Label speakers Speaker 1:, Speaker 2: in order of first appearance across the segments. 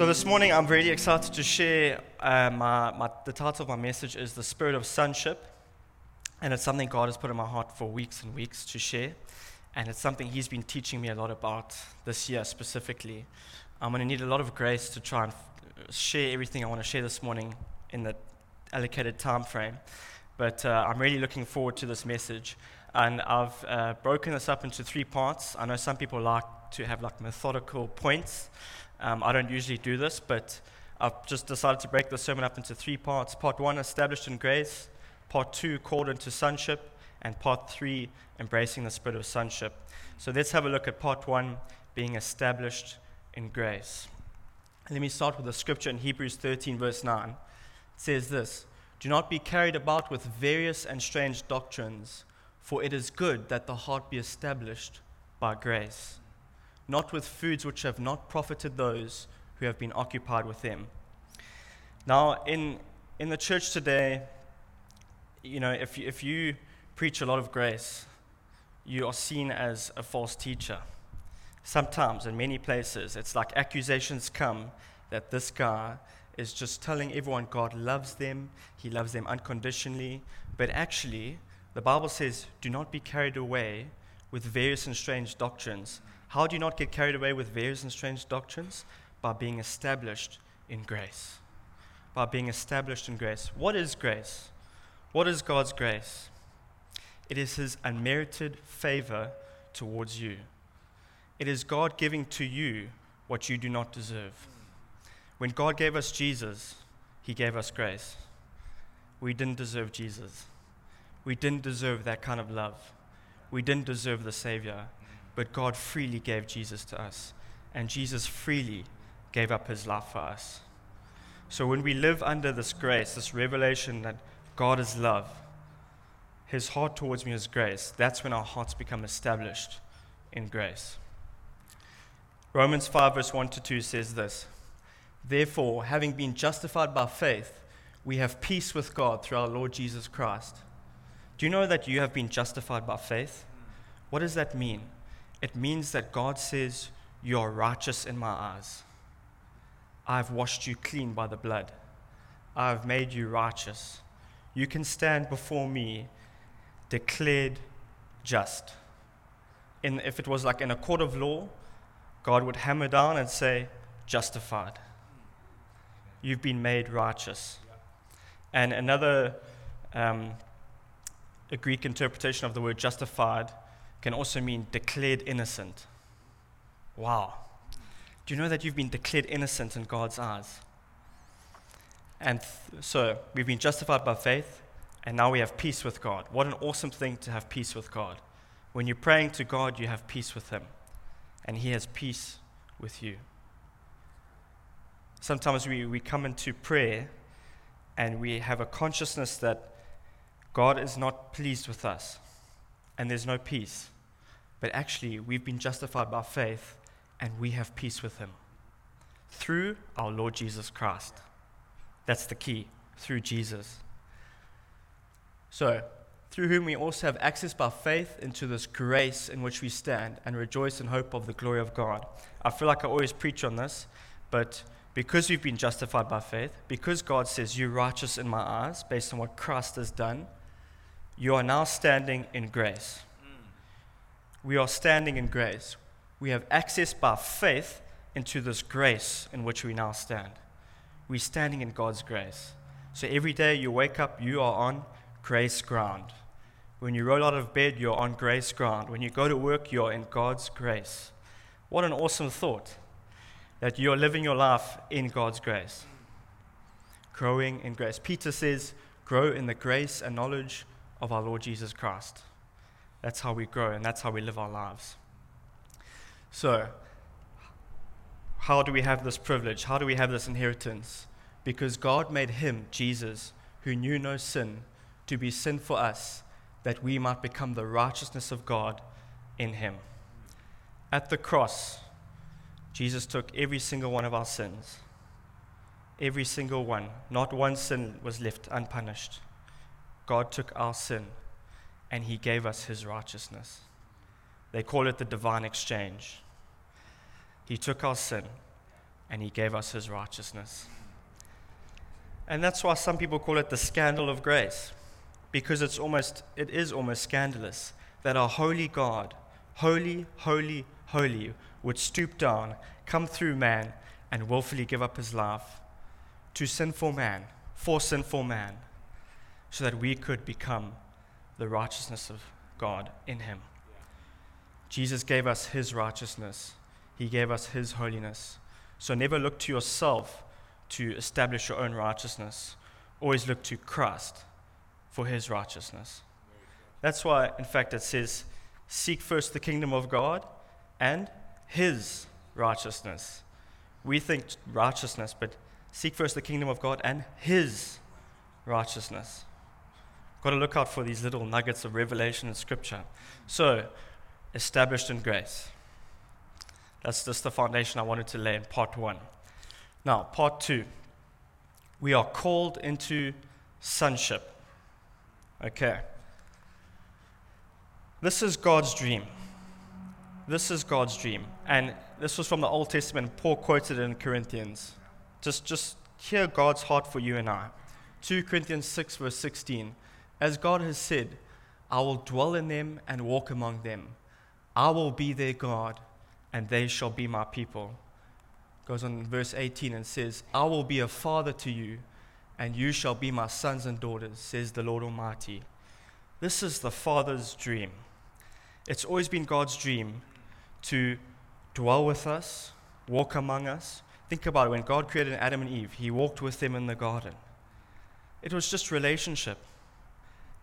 Speaker 1: So this morning, I'm really excited to share. Uh, my, my, the title of my message is "The Spirit of Sonship," and it's something God has put in my heart for weeks and weeks to share, and it's something He's been teaching me a lot about this year specifically. I'm going to need a lot of grace to try and f- share everything I want to share this morning in the allocated time frame, but uh, I'm really looking forward to this message. And I've uh, broken this up into three parts. I know some people like to have like methodical points. Um, I don't usually do this, but I've just decided to break the sermon up into three parts. Part one, established in grace. Part two, called into sonship. And part three, embracing the spirit of sonship. So let's have a look at part one, being established in grace. Let me start with the scripture in Hebrews 13, verse 9. It says this Do not be carried about with various and strange doctrines, for it is good that the heart be established by grace not with foods which have not profited those who have been occupied with them. Now, in, in the church today, you know, if you, if you preach a lot of grace, you are seen as a false teacher. Sometimes, in many places, it's like accusations come that this guy is just telling everyone God loves them, he loves them unconditionally. But actually, the Bible says, do not be carried away with various and strange doctrines how do you not get carried away with various and strange doctrines? By being established in grace. By being established in grace. What is grace? What is God's grace? It is His unmerited favor towards you. It is God giving to you what you do not deserve. When God gave us Jesus, He gave us grace. We didn't deserve Jesus. We didn't deserve that kind of love. We didn't deserve the Savior but God freely gave Jesus to us, and Jesus freely gave up his life for us. So when we live under this grace, this revelation that God is love, his heart towards me is grace, that's when our hearts become established in grace. Romans 5, verse 1 to 2 says this Therefore, having been justified by faith, we have peace with God through our Lord Jesus Christ. Do you know that you have been justified by faith? What does that mean? It means that God says, You are righteous in my eyes. I've washed you clean by the blood. I've made you righteous. You can stand before me declared just. In, if it was like in a court of law, God would hammer down and say, Justified. You've been made righteous. And another um, a Greek interpretation of the word justified can also mean declared innocent. Wow. Do you know that you've been declared innocent in God's eyes? And th- so we've been justified by faith, and now we have peace with God. What an awesome thing to have peace with God. When you're praying to God, you have peace with Him, and He has peace with you. Sometimes we, we come into prayer and we have a consciousness that God is not pleased with us and there's no peace. But actually, we've been justified by faith and we have peace with Him through our Lord Jesus Christ. That's the key, through Jesus. So, through whom we also have access by faith into this grace in which we stand and rejoice in hope of the glory of God. I feel like I always preach on this, but because we've been justified by faith, because God says, You're righteous in my eyes, based on what Christ has done, you are now standing in grace. We are standing in grace. We have access by faith into this grace in which we now stand. We're standing in God's grace. So every day you wake up, you are on grace ground. When you roll out of bed, you're on grace ground. When you go to work, you're in God's grace. What an awesome thought that you're living your life in God's grace, growing in grace. Peter says, Grow in the grace and knowledge of our Lord Jesus Christ. That's how we grow and that's how we live our lives. So, how do we have this privilege? How do we have this inheritance? Because God made him, Jesus, who knew no sin, to be sin for us, that we might become the righteousness of God in him. At the cross, Jesus took every single one of our sins. Every single one. Not one sin was left unpunished. God took our sin and he gave us his righteousness. They call it the divine exchange. He took our sin and he gave us his righteousness. And that's why some people call it the scandal of grace, because it's almost, it is almost scandalous that our holy God, holy, holy, holy, would stoop down, come through man, and willfully give up his life to sinful man, for sinful man, so that we could become the righteousness of God in him. Jesus gave us his righteousness, he gave us his holiness. So never look to yourself to establish your own righteousness. Always look to Christ for his righteousness. That's why, in fact, it says, Seek first the kingdom of God and his righteousness. We think righteousness, but seek first the kingdom of God and his righteousness. Got to look out for these little nuggets of revelation in Scripture. So, established in grace. That's just the foundation I wanted to lay in part one. Now, part two. We are called into sonship. Okay. This is God's dream. This is God's dream. And this was from the Old Testament. Paul quoted it in Corinthians. Just, just hear God's heart for you and I. 2 Corinthians 6, verse 16. As God has said, I will dwell in them and walk among them. I will be their God, and they shall be my people. Goes on in verse 18 and says, I will be a father to you, and you shall be my sons and daughters, says the Lord Almighty. This is the Father's dream. It's always been God's dream to dwell with us, walk among us. Think about it when God created Adam and Eve, He walked with them in the garden. It was just relationship.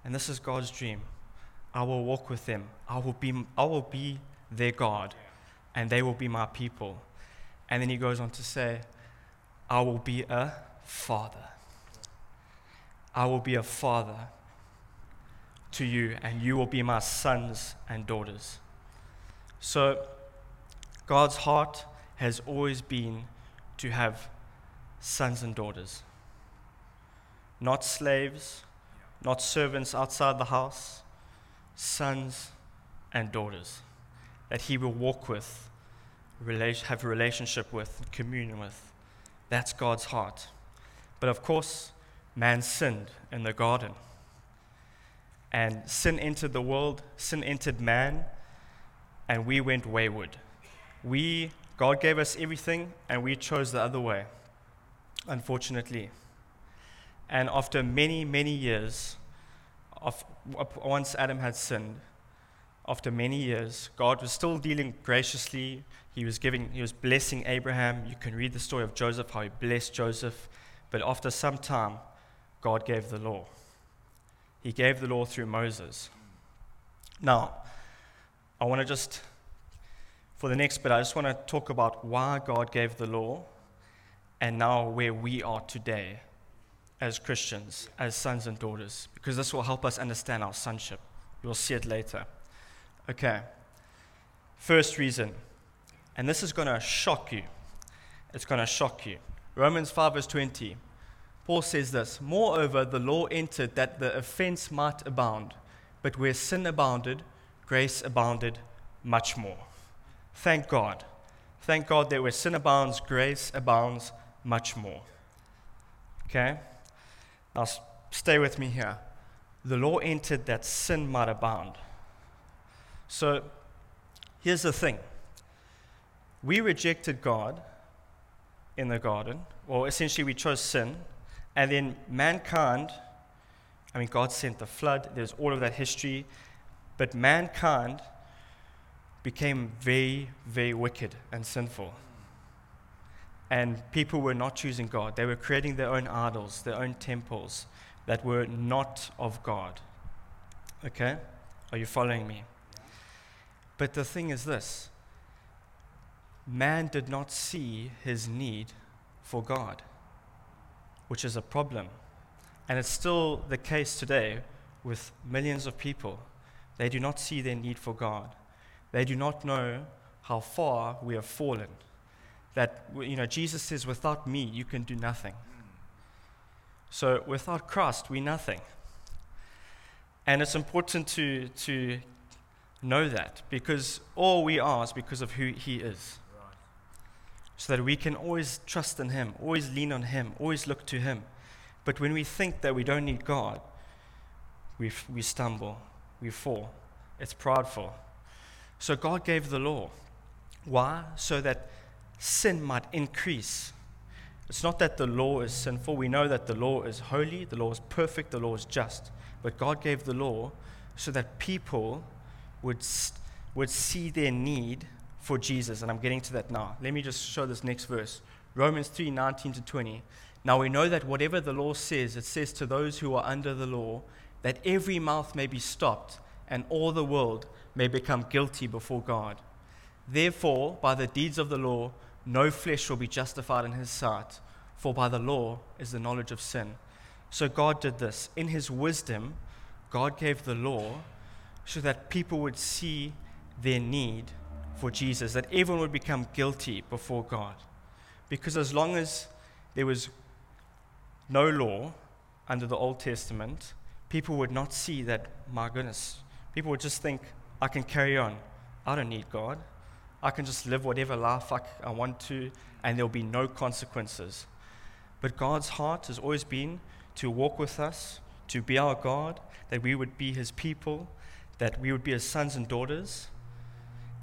Speaker 1: And this is God's dream. I will walk with them. I will be, I will be their God, and they will be my people. And then he goes on to say, I will be a father. I will be a father to you, and you will be my sons and daughters. So, God's heart has always been to have sons and daughters, not slaves, not servants outside the house, sons and daughters that he will walk with, have a relationship with, communion with. That's God's heart. But of course, man sinned in the garden. And sin entered the world, sin entered man, and we went wayward. We, God gave us everything, and we chose the other way, unfortunately. And after many, many years, of, once Adam had sinned, after many years, God was still dealing graciously. He was giving, he was blessing Abraham. You can read the story of Joseph, how he blessed Joseph. But after some time, God gave the law. He gave the law through Moses. Now, I want to just, for the next bit, I just want to talk about why God gave the law and now where we are today as Christians, as sons and daughters, because this will help us understand our sonship. You'll see it later. Okay. First reason, and this is going to shock you. It's going to shock you. Romans 5, verse 20. Paul says this Moreover, the law entered that the offense might abound, but where sin abounded, grace abounded much more. Thank God. Thank God that where sin abounds, grace abounds much more. Okay? Now, stay with me here. The law entered that sin might abound. So, here's the thing we rejected God in the garden, or essentially we chose sin, and then mankind, I mean, God sent the flood, there's all of that history, but mankind became very, very wicked and sinful. And people were not choosing God. They were creating their own idols, their own temples that were not of God. Okay? Are you following me? But the thing is this man did not see his need for God, which is a problem. And it's still the case today with millions of people. They do not see their need for God. They do not know how far we have fallen that you know Jesus says without me you can do nothing. So without Christ we're nothing. And it's important to to know that because all we are is because of who he is. so that we can always trust in Him, always lean on Him, always look to Him. But when we think that we don't need God, we, we stumble, we fall. It's prideful. So God gave the law. Why? So that sin might increase. It's not that the law is sinful. We know that the law is holy, the law is perfect, the law is just. But God gave the law so that people would, would see their need for Jesus. And I'm getting to that now. Let me just show this next verse Romans 3 19 to 20. Now we know that whatever the law says, it says to those who are under the law, that every mouth may be stopped and all the world may become guilty before God. Therefore, by the deeds of the law, no flesh will be justified in his sight, for by the law is the knowledge of sin. So God did this. In his wisdom, God gave the law so that people would see their need for Jesus, that everyone would become guilty before God. Because as long as there was no law under the Old Testament, people would not see that, my goodness, people would just think, I can carry on. I don't need God. I can just live whatever life I, I want to, and there'll be no consequences. But God's heart has always been to walk with us, to be our God, that we would be His people, that we would be His sons and daughters.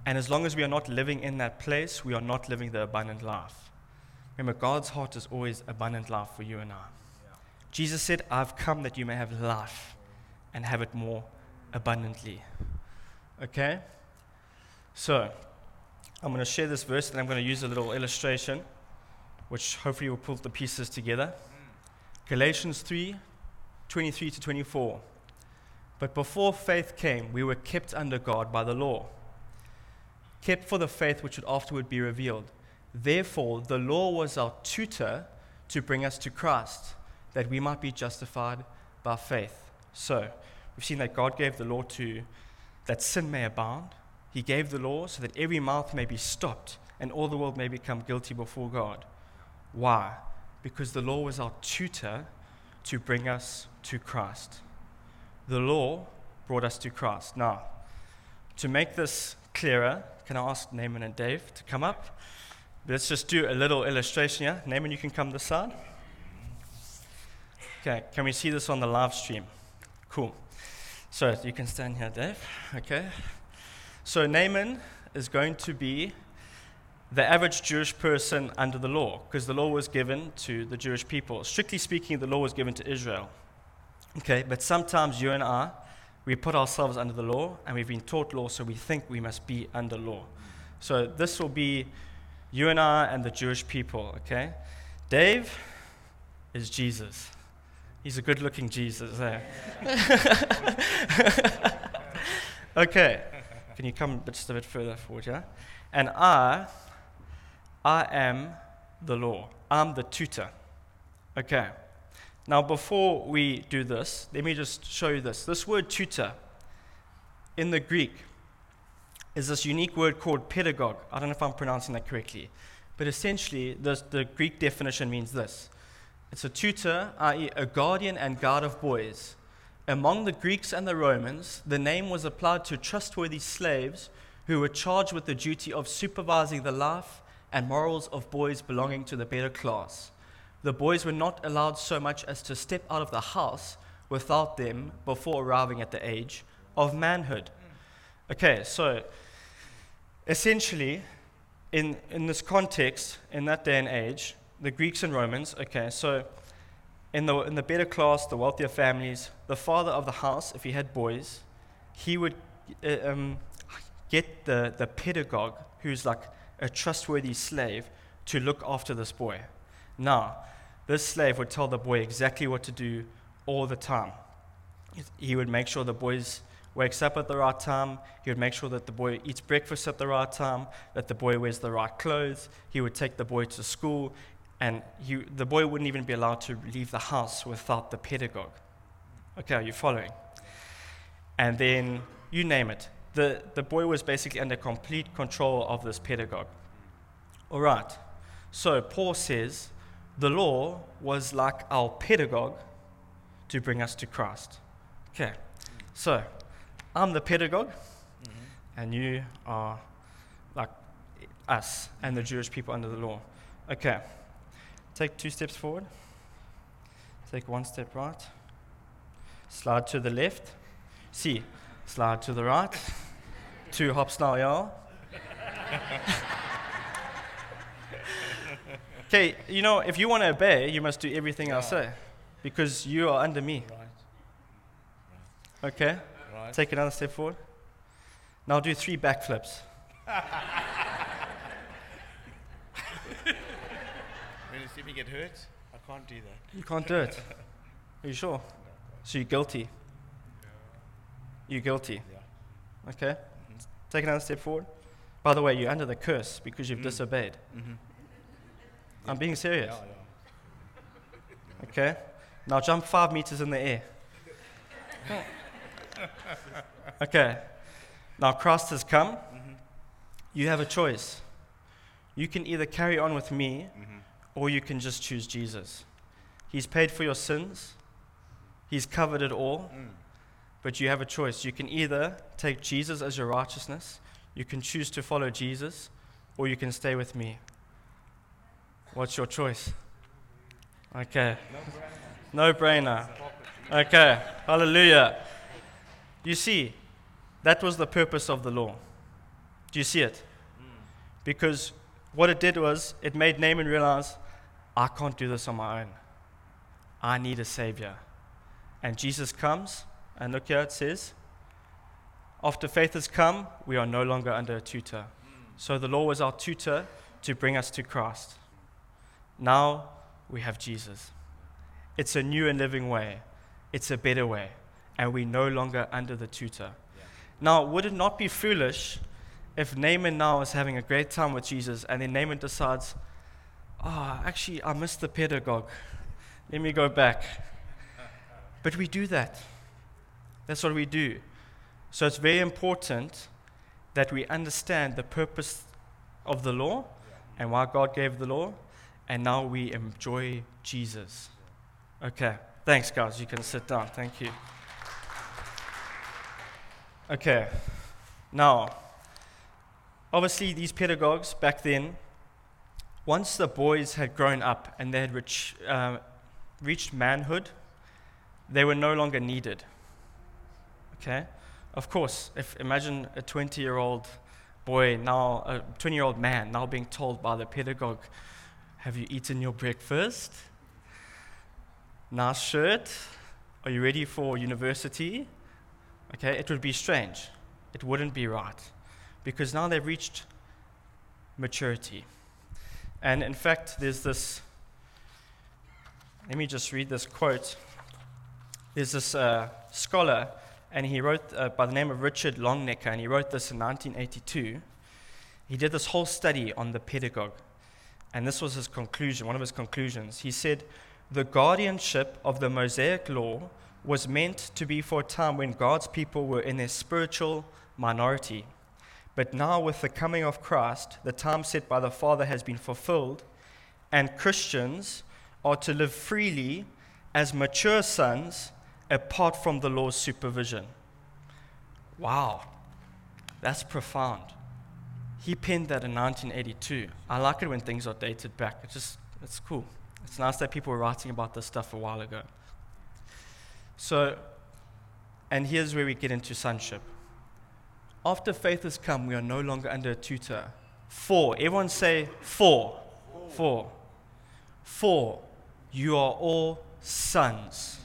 Speaker 1: And as long as we are not living in that place, we are not living the abundant life. Remember, God's heart is always abundant life for you and I. Jesus said, I've come that you may have life and have it more abundantly. Okay? So, I'm going to share this verse and I'm going to use a little illustration, which hopefully will pull the pieces together. Galatians 3 23 to 24. But before faith came, we were kept under God by the law, kept for the faith which would afterward be revealed. Therefore, the law was our tutor to bring us to Christ, that we might be justified by faith. So, we've seen that God gave the law to that sin may abound. He gave the law so that every mouth may be stopped and all the world may become guilty before God. Why? Because the law was our tutor to bring us to Christ. The law brought us to Christ. Now, to make this clearer, can I ask Naaman and Dave to come up? Let's just do a little illustration here. Naaman, you can come this side. Okay, can we see this on the live stream? Cool. So you can stand here, Dave. Okay. So Naaman is going to be the average Jewish person under the law, because the law was given to the Jewish people. Strictly speaking, the law was given to Israel. Okay, but sometimes you and I, we put ourselves under the law, and we've been taught law, so we think we must be under law. So this will be you and I and the Jewish people, okay? Dave is Jesus. He's a good looking Jesus there. Eh? okay. Can you come just a bit further forward, yeah? And I, I am the law. I'm the tutor. Okay. Now, before we do this, let me just show you this. This word tutor in the Greek is this unique word called pedagogue. I don't know if I'm pronouncing that correctly. But essentially, this, the Greek definition means this it's a tutor, i.e., a guardian and guard of boys. Among the Greeks and the Romans, the name was applied to trustworthy slaves who were charged with the duty of supervising the life and morals of boys belonging to the better class. The boys were not allowed so much as to step out of the house without them before arriving at the age of manhood. Okay, so essentially, in, in this context, in that day and age, the Greeks and Romans, okay, so in the, in the better class, the wealthier families, the father of the house, if he had boys, he would uh, um, get the, the pedagogue, who's like a trustworthy slave, to look after this boy. Now, this slave would tell the boy exactly what to do all the time. He would make sure the boys wakes up at the right time. He would make sure that the boy eats breakfast at the right time, that the boy wears the right clothes. He would take the boy to school and he, the boy wouldn't even be allowed to leave the house without the pedagogue. Okay, are you following? And then you name it. The, the boy was basically under complete control of this pedagogue. All right. So Paul says the law was like our pedagogue to bring us to Christ. Okay. So I'm the pedagogue, mm-hmm. and you are like us and the Jewish people under the law. Okay. Take two steps forward. Take one step right. Slide to the left. See, slide to the right. Two hops now, y'all. Okay, you know, if you want to obey, you must do everything I say because you are under me.
Speaker 2: Right.
Speaker 1: Okay?
Speaker 2: Right.
Speaker 1: Take another step forward. Now do three backflips.
Speaker 2: You get hurt, I can't do that.
Speaker 1: You can't do it. Are you sure? So you're guilty. You're guilty.
Speaker 2: Yeah.
Speaker 1: Okay? Take another step forward. By the way, you're under the curse because you've
Speaker 2: Mm.
Speaker 1: disobeyed.
Speaker 2: Mm-hmm.
Speaker 1: I'm being serious.
Speaker 2: Yeah, yeah.
Speaker 1: Okay? Now jump five meters in the air. Okay. Now Christ has come. You have a choice. You can either carry on with me
Speaker 2: Mm-hmm.
Speaker 1: Or you can just choose Jesus. He's paid for your sins, He's covered it all,
Speaker 2: Mm.
Speaker 1: but you have a choice. You can either take Jesus as your righteousness, you can choose to follow Jesus, or you can stay with me. What's your choice? Okay. No brainer. Okay. Hallelujah. You see, that was the purpose of the law. Do you see it? Because what it did was it made Naaman realize, I can't do this on my own. I need a savior. And Jesus comes, and look here it says, after faith has come, we are no longer under a tutor. So the law was our tutor to bring us to Christ. Now we have Jesus. It's a new and living way, it's a better way, and we're no longer under the tutor. Now, would it not be foolish if Naaman now is having a great time with Jesus and then Naaman decides, oh, actually, I missed the pedagogue. Let me go back. But we do that. That's what we do. So it's very important that we understand the purpose of the law and why God gave the law, and now we enjoy Jesus. Okay, thanks, guys. You can sit down. Thank you. Okay, now, obviously, these pedagogues back then, once the boys had grown up and they had reach, uh, reached manhood, they were no longer needed. Okay? Of course, if imagine a 20 year old boy now, a 20 year old man now being told by the pedagogue, Have you eaten your breakfast? Nice shirt. Are you ready for university? Okay, it would be strange. It wouldn't be right. Because now they've reached maturity. And in fact, there's this. Let me just read this quote. There's this uh, scholar, and he wrote uh, by the name of Richard Longenecker, and he wrote this in 1982. He did this whole study on the pedagogue, and this was his conclusion, one of his conclusions. He said, The guardianship of the Mosaic law was meant to be for a time when God's people were in their spiritual minority. But now, with the coming of Christ, the time set by the Father has been fulfilled, and Christians are to live freely as mature sons apart from the law's supervision. Wow, that's profound. He penned that in 1982. I like it when things are dated back. It's just, it's cool. It's nice that people were writing about this stuff a while ago. So, and here's where we get into sonship. After faith has come, we are no longer under a tutor. Four. everyone say for. For. For, you are all sons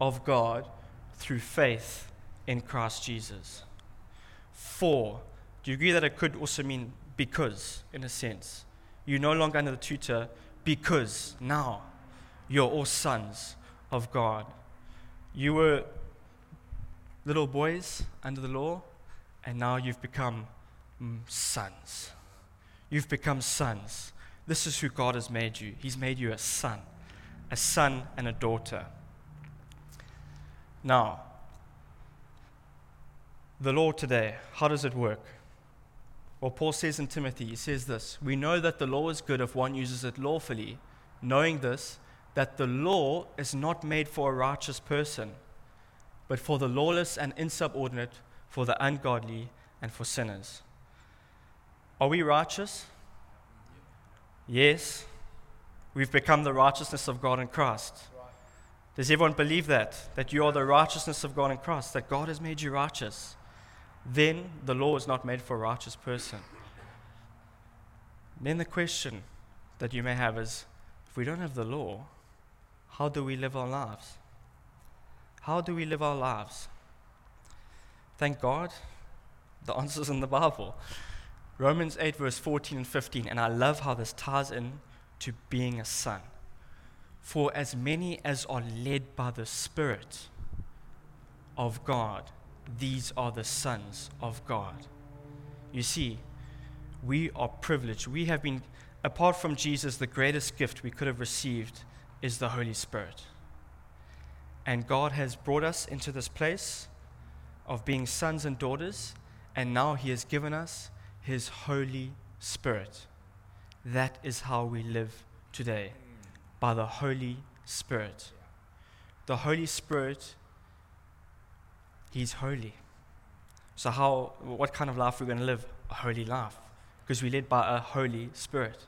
Speaker 1: of God through faith in Christ Jesus. Four. do you agree that it could also mean because, in a sense? You're no longer under the tutor because now you're all sons of God. You were little boys under the law, and now you've become mm, sons. You've become sons. This is who God has made you. He's made you a son, a son and a daughter. Now, the law today, how does it work? Well, Paul says in Timothy, he says this We know that the law is good if one uses it lawfully, knowing this, that the law is not made for a righteous person, but for the lawless and insubordinate, for the ungodly, and for sinners. Are we righteous? Yes, we've become the righteousness of God in Christ. Does everyone believe that? That you are the righteousness of God in Christ, that God has made you righteous? Then the law is not made for a righteous person. Then the question that you may have is if we don't have the law, how do we live our lives? How do we live our lives? Thank God, the answer's in the Bible. Romans 8, verse 14 and 15. And I love how this ties in to being a son. For as many as are led by the Spirit of God, these are the sons of God. You see, we are privileged. We have been, apart from Jesus, the greatest gift we could have received is the Holy Spirit. And God has brought us into this place of being sons and daughters, and now He has given us His Holy Spirit. That is how we live today, by the Holy Spirit. The Holy Spirit, He's holy. So, how, what kind of life are we going to live? A holy life. Because we're led by a Holy Spirit.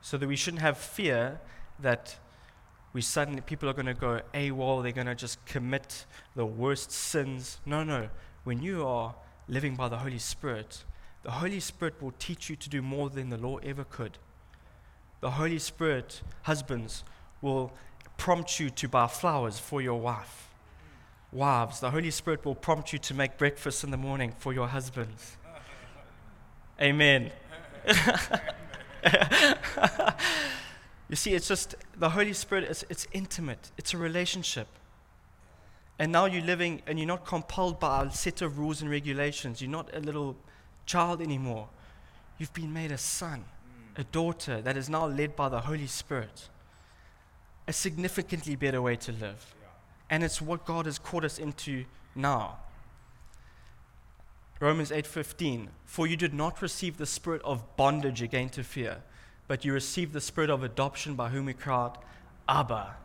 Speaker 1: So that we shouldn't have fear that we suddenly people are going to go AWOL, they're going to just commit the worst sins. No, no. When you are living by the Holy Spirit, the Holy Spirit will teach you to do more than the law ever could. The Holy Spirit, husbands, will prompt you to buy flowers for your wife. Wives, the Holy Spirit will prompt you to make breakfast in the morning for your husbands. Amen. you see, it's just the Holy Spirit, it's, it's intimate, it's a relationship. And now you're living and you're not compelled by a set of rules and regulations. You're not a little child anymore. You've been made a son, mm. a daughter that is now led by the Holy Spirit. A significantly better way to live. And it's what God has called us into now. Romans 8:15 For you did not receive the spirit of bondage again to fear but you received the spirit of adoption by whom we out Abba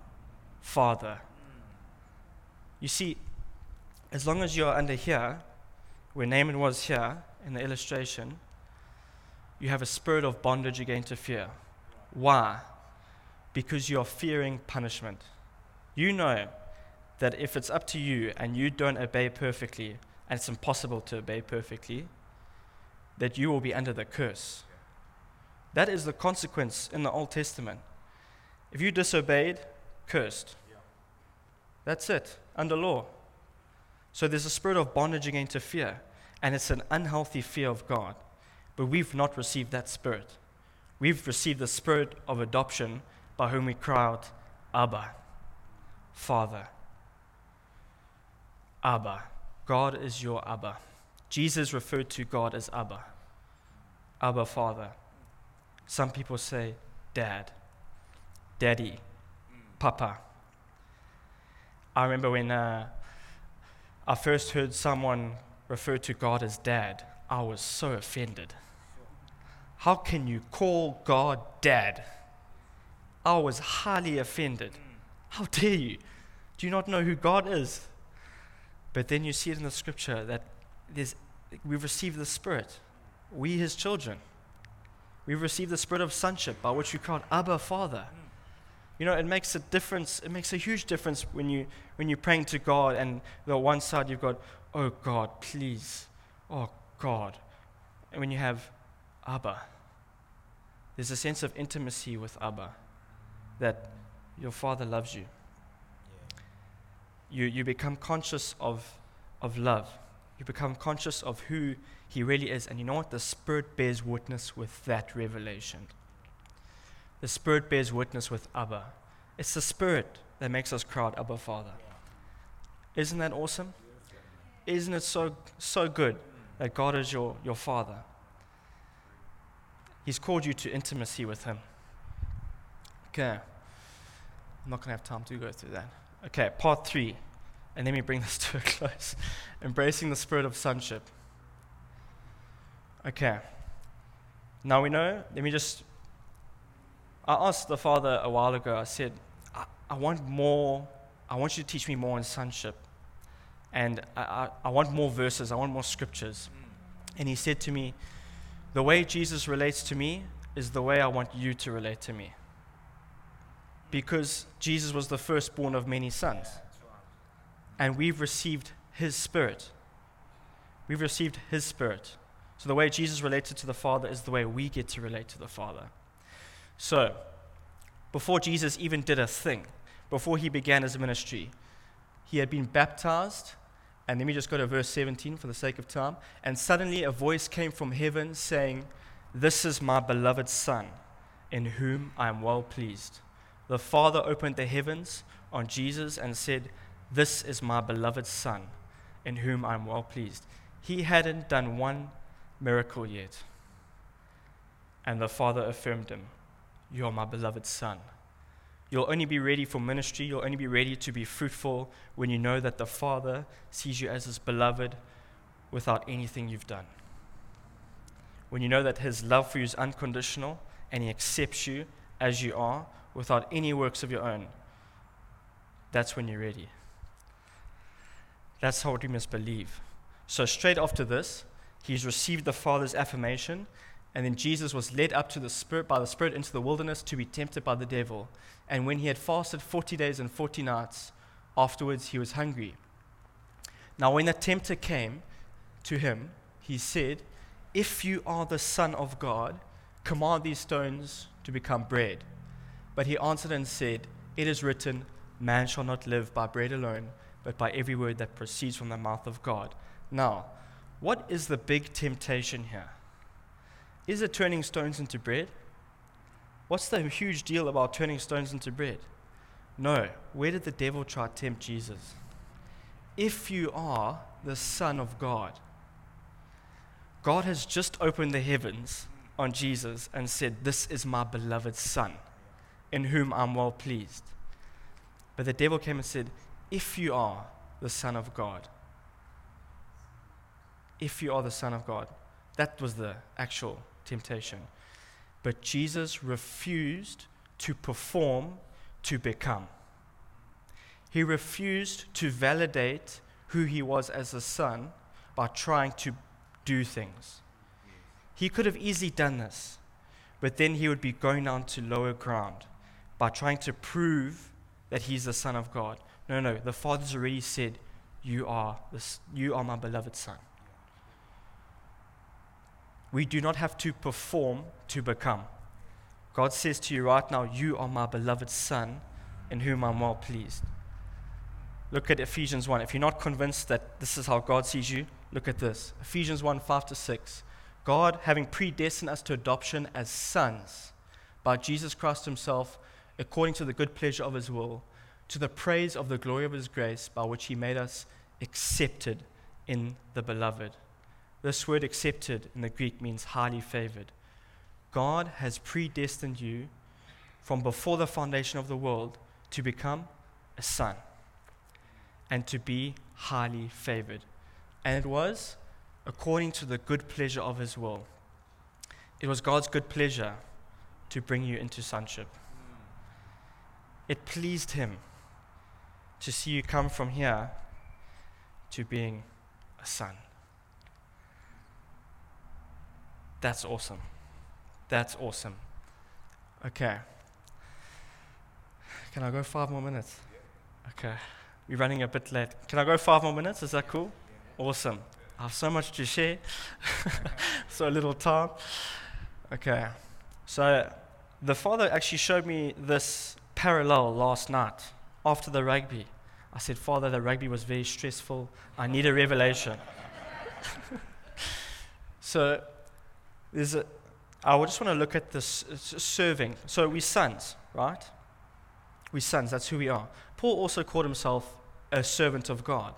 Speaker 1: Father. You see as long as you're under here where Naaman was here in the illustration you have a spirit of bondage again to fear. Why? Because you are fearing punishment. You know that if it's up to you and you don't obey perfectly and it's impossible to obey perfectly, that you will be under the curse. That is the consequence in the Old Testament. If you disobeyed, cursed. That's it, under law. So there's a spirit of bondage again to fear, and it's an unhealthy fear of God. But we've not received that spirit. We've received the spirit of adoption by whom we cry out, Abba, Father. Abba. God is your Abba. Jesus referred to God as Abba, Abba Father. Some people say Dad, Daddy, Papa. I remember when uh, I first heard someone refer to God as Dad, I was so offended. How can you call God Dad? I was highly offended. How dare you? Do you not know who God is? But then you see it in the scripture that we've received the Spirit. We, His children. We've received the Spirit of sonship by which we call Abba Father. You know, it makes a difference. It makes a huge difference when, you, when you're praying to God and the one side you've got, oh God, please. Oh God. And when you have Abba, there's a sense of intimacy with Abba that your Father loves you you, you become conscious of, of love. You become conscious of who He really is. And you know what? The Spirit bears witness with that revelation. The Spirit bears witness with Abba. It's the Spirit that makes us cry out, Abba, Father. Isn't that awesome? Isn't it so, so good that God is your, your Father? He's called you to intimacy with Him. Okay. I'm not going to have time to go through that. Okay, part three. And let me bring this to a close. Embracing the spirit of sonship. Okay. Now we know, let me just. I asked the father a while ago, I said, I, I want more, I want you to teach me more on sonship. And I, I, I want more verses, I want more scriptures. And he said to me, The way Jesus relates to me is the way I want you to relate to me. Because Jesus was the firstborn of many sons. And we've received his spirit. We've received his spirit. So the way Jesus related to the Father is the way we get to relate to the Father. So, before Jesus even did a thing, before he began his ministry, he had been baptized. And let me just go to verse 17 for the sake of time. And suddenly a voice came from heaven saying, This is my beloved Son, in whom I am well pleased. The Father opened the heavens on Jesus and said, This is my beloved Son, in whom I am well pleased. He hadn't done one miracle yet. And the Father affirmed him, You are my beloved Son. You'll only be ready for ministry, you'll only be ready to be fruitful when you know that the Father sees you as his beloved without anything you've done. When you know that his love for you is unconditional and he accepts you as you are without any works of your own, that's when you're ready. That's how we must believe. So, straight after this, he's received the Father's affirmation, and then Jesus was led up to the Spirit by the Spirit into the wilderness to be tempted by the devil. And when he had fasted 40 days and 40 nights, afterwards he was hungry. Now, when the tempter came to him, he said, If you are the Son of God, command these stones to become bread. But he answered and said, It is written, Man shall not live by bread alone, but by every word that proceeds from the mouth of God. Now, what is the big temptation here? Is it turning stones into bread? What's the huge deal about turning stones into bread? No. Where did the devil try to tempt Jesus? If you are the Son of God, God has just opened the heavens on Jesus and said, This is my beloved Son, in whom I'm well pleased. But the devil came and said, If you are the Son of God, if you are the Son of God, that was the actual temptation. But Jesus refused to perform to become. He refused to validate who he was as a son by trying to do things. He could have easily done this, but then he would be going down to lower ground by trying to prove that he's the Son of God. No, no, the Father's already said, You are, you are my beloved Son. We do not have to perform to become. God says to you right now, You are my beloved Son, in whom I'm well pleased. Look at Ephesians 1. If you're not convinced that this is how God sees you, look at this. Ephesians 1 5 to 6. God, having predestined us to adoption as sons by Jesus Christ Himself, according to the good pleasure of His will, to the praise of the glory of His grace, by which He made us accepted in the beloved. This word accepted in the Greek means highly favored. God has predestined you from before the foundation of the world to become a son and to be highly favored. And it was according to the good pleasure of his will. It was God's good pleasure to bring you into sonship. It pleased him to see you come from here to being a son. That's awesome. That's awesome. Okay. Can I go five more minutes? Okay. We're running a bit late. Can I go five more minutes? Is that cool? Awesome. I have so much to share. so little time. Okay. So the father actually showed me this parallel last night after the rugby. I said, Father, the rugby was very stressful. I need a revelation. so there's a, I just want to look at this serving. So we're sons, right? We're sons, that's who we are. Paul also called himself a servant of God,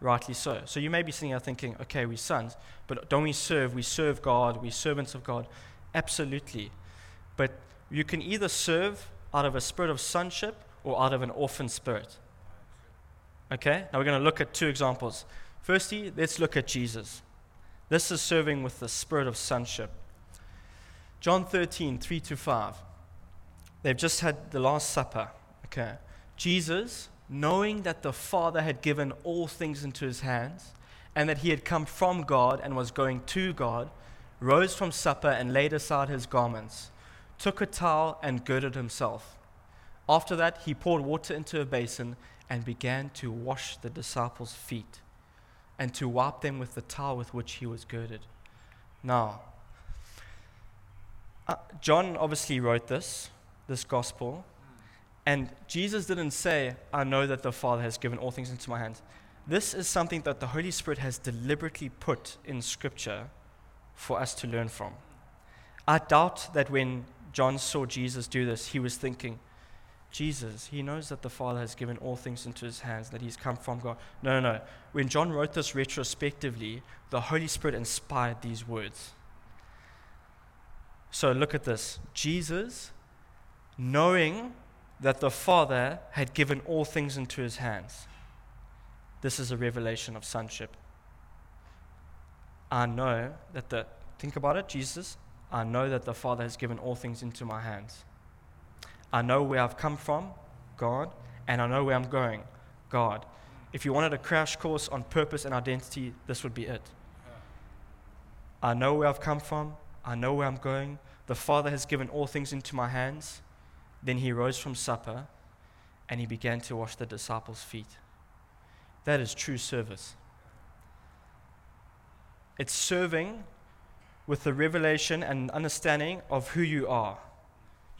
Speaker 1: rightly so. So you may be sitting there thinking, okay, we're sons, but don't we serve? We serve God, We're servants of God. Absolutely. But you can either serve out of a spirit of sonship or out of an orphan spirit. Okay? Now we're going to look at two examples. Firstly, let's look at Jesus. This is serving with the spirit of sonship. John 13, 3 to 5. They've just had the Last Supper. Okay. Jesus, knowing that the Father had given all things into his hands, and that he had come from God and was going to God, rose from supper and laid aside his garments, took a towel, and girded himself. After that, he poured water into a basin and began to wash the disciples' feet and to wipe them with the towel with which he was girded. Now, uh, John obviously wrote this, this gospel, and Jesus didn't say, I know that the Father has given all things into my hands. This is something that the Holy Spirit has deliberately put in Scripture for us to learn from. I doubt that when John saw Jesus do this, he was thinking, Jesus, he knows that the Father has given all things into his hands, that he's come from God. No, no, no. When John wrote this retrospectively, the Holy Spirit inspired these words. So look at this Jesus, knowing that the Father had given all things into his hands. This is a revelation of sonship. I know that the, think about it, Jesus, I know that the Father has given all things into my hands. I know where I've come from, God, and I know where I'm going, God. If you wanted a crash course on purpose and identity, this would be it. I know where I've come from, I know where I'm going. The Father has given all things into my hands. Then he rose from supper and he began to wash the disciples' feet. That is true service. It's serving with the revelation and understanding of who you are.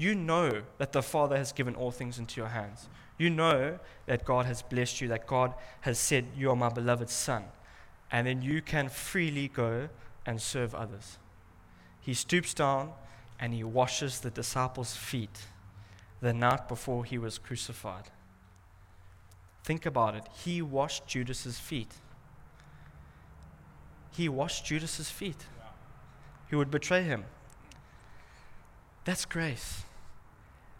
Speaker 1: You know that the Father has given all things into your hands. You know that God has blessed you, that God has said, You are my beloved Son. And then you can freely go and serve others. He stoops down and he washes the disciples' feet the night before he was crucified. Think about it. He washed Judas's feet. He washed Judas's feet. He would betray him. That's grace.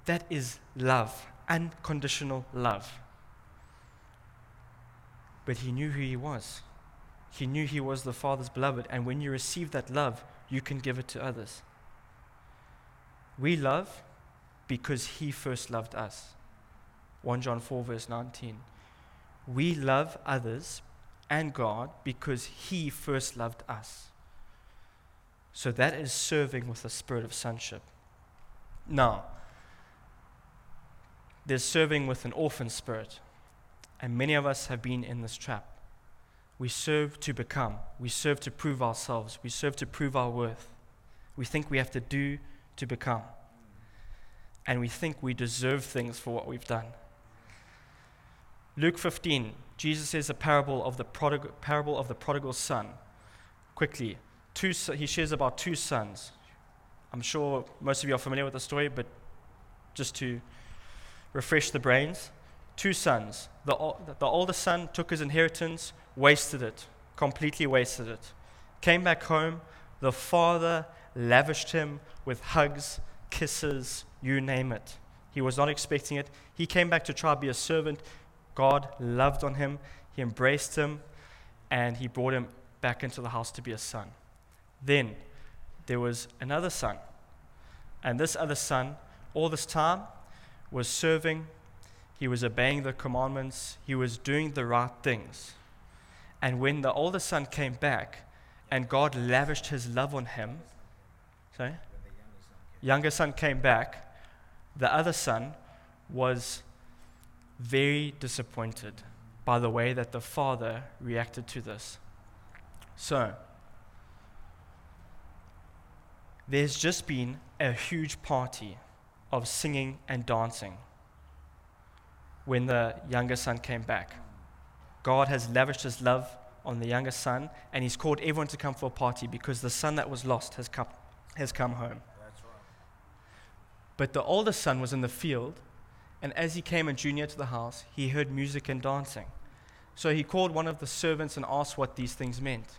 Speaker 1: That is love, unconditional love. But he knew who he was. He knew he was the Father's beloved, and when you receive that love, you can give it to others. We love because he first loved us. 1 John 4, verse 19. We love others and God because he first loved us. So that is serving with a spirit of sonship. Now, there's serving with an orphan spirit. And many of us have been in this trap. We serve to become, we serve to prove ourselves, we serve to prove our worth. We think we have to do to become. And we think we deserve things for what we've done. Luke 15, Jesus says a parable of the prodigal, parable of the prodigal son. Quickly, two, he shares about two sons. I'm sure most of you are familiar with the story, but just to refresh the brains. Two sons. The, the older son took his inheritance, wasted it, completely wasted it. Came back home. The father lavished him with hugs, kisses, you name it. He was not expecting it. He came back to try to be a servant. God loved on him. He embraced him, and he brought him back into the house to be a son. Then there was another son. And this other son, all this time, was serving, he was obeying the commandments, he was doing the right things. And when the older son came back and God lavished his love on him, sorry? Younger son came back, the other son was very disappointed by the way that the father reacted to this. So, there's just been a huge party of singing and dancing when the younger son came back. God has lavished his love on the younger son, and he's called everyone to come for a party because the son that was lost has come, has come home. But the older son was in the field, and as he came and drew near to the house, he heard music and dancing. So he called one of the servants and asked what these things meant.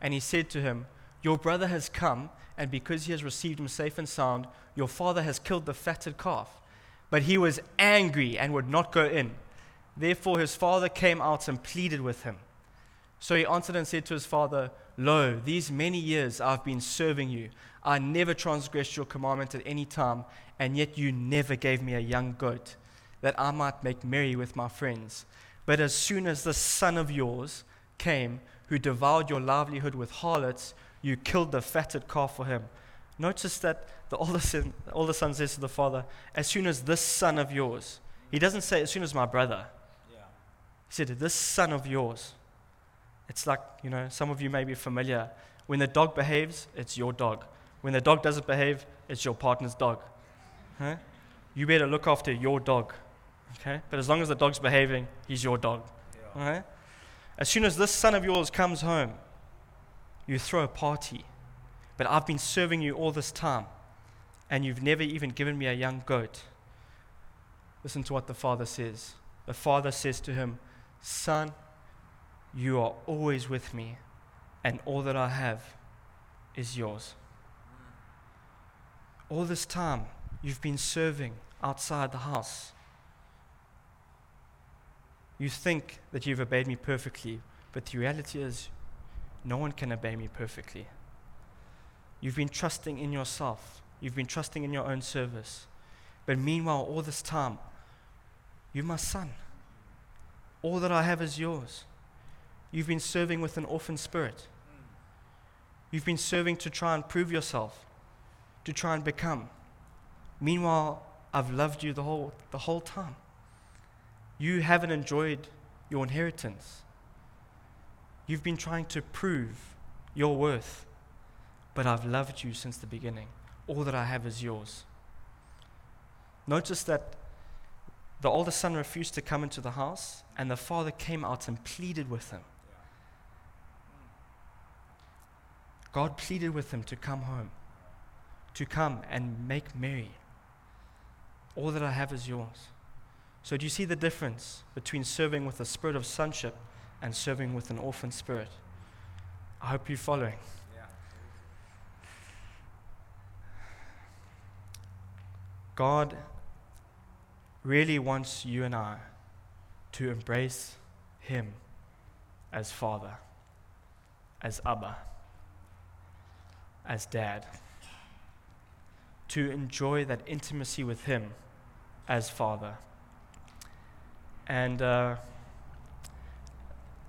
Speaker 1: And he said to him, Your brother has come, and because he has received him safe and sound, your father has killed the fatted calf. But he was angry and would not go in. Therefore his father came out and pleaded with him. So he answered and said to his father, Lo, these many years I've been serving you. I never transgressed your commandment at any time, and yet you never gave me a young goat, that I might make merry with my friends. But as soon as this son of yours came, who devoured your livelihood with harlots, you killed the fatted calf for him. Notice that the older son, the older son says to the father, As soon as this son of yours, he doesn't say, As soon as my brother.
Speaker 2: Yeah.
Speaker 1: He said, This son of yours. It's like, you know, some of you may be familiar. When the dog behaves, it's your dog. When the dog doesn't behave, it's your partner's dog. Huh? You better look after your dog. Okay? But as long as the dog's behaving, he's your dog.
Speaker 2: Yeah.
Speaker 1: All right? As soon as this son of yours comes home, you throw a party. But I've been serving you all this time, and you've never even given me a young goat. Listen to what the father says. The father says to him, Son, you are always with me, and all that I have is yours. All this time, you've been serving outside the house. You think that you've obeyed me perfectly, but the reality is, no one can obey me perfectly. You've been trusting in yourself, you've been trusting in your own service. But meanwhile, all this time, you're my son. All that I have is yours. You've been serving with an orphan spirit. You've been serving to try and prove yourself, to try and become. Meanwhile, I've loved you the whole, the whole time. You haven't enjoyed your inheritance. You've been trying to prove your worth, but I've loved you since the beginning. All that I have is yours. Notice that the older son refused to come into the house, and the father came out and pleaded with him. God pleaded with him to come home, to come and make merry. All that I have is yours. So, do you see the difference between serving with a spirit of sonship and serving with an orphan spirit? I hope you're following. God really wants you and I to embrace Him as Father, as Abba, as Dad, to enjoy that intimacy with Him as Father. And uh,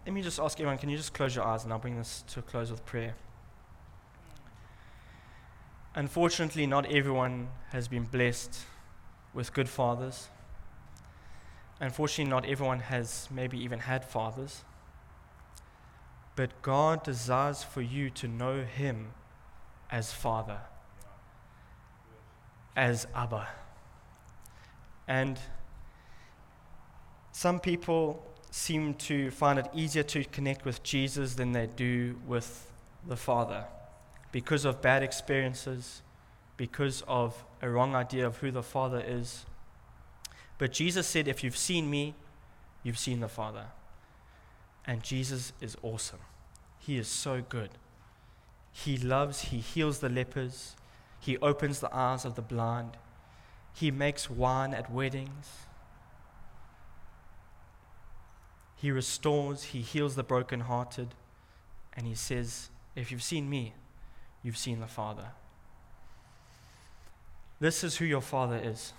Speaker 1: let me just ask everyone can you just close your eyes and I'll bring this to a close with prayer. Unfortunately, not everyone has been blessed with good fathers. Unfortunately, not everyone has maybe even had fathers. But God desires for you to know Him as Father, as Abba. And some people seem to find it easier to connect with Jesus than they do with the Father because of bad experiences, because of a wrong idea of who the Father is. But Jesus said, If you've seen me, you've seen the Father. And Jesus is awesome. He is so good. He loves, He heals the lepers, He opens the eyes of the blind, He makes wine at weddings. He restores, He heals the brokenhearted, and He says, If you've seen me, you've seen the Father. This is who your Father is.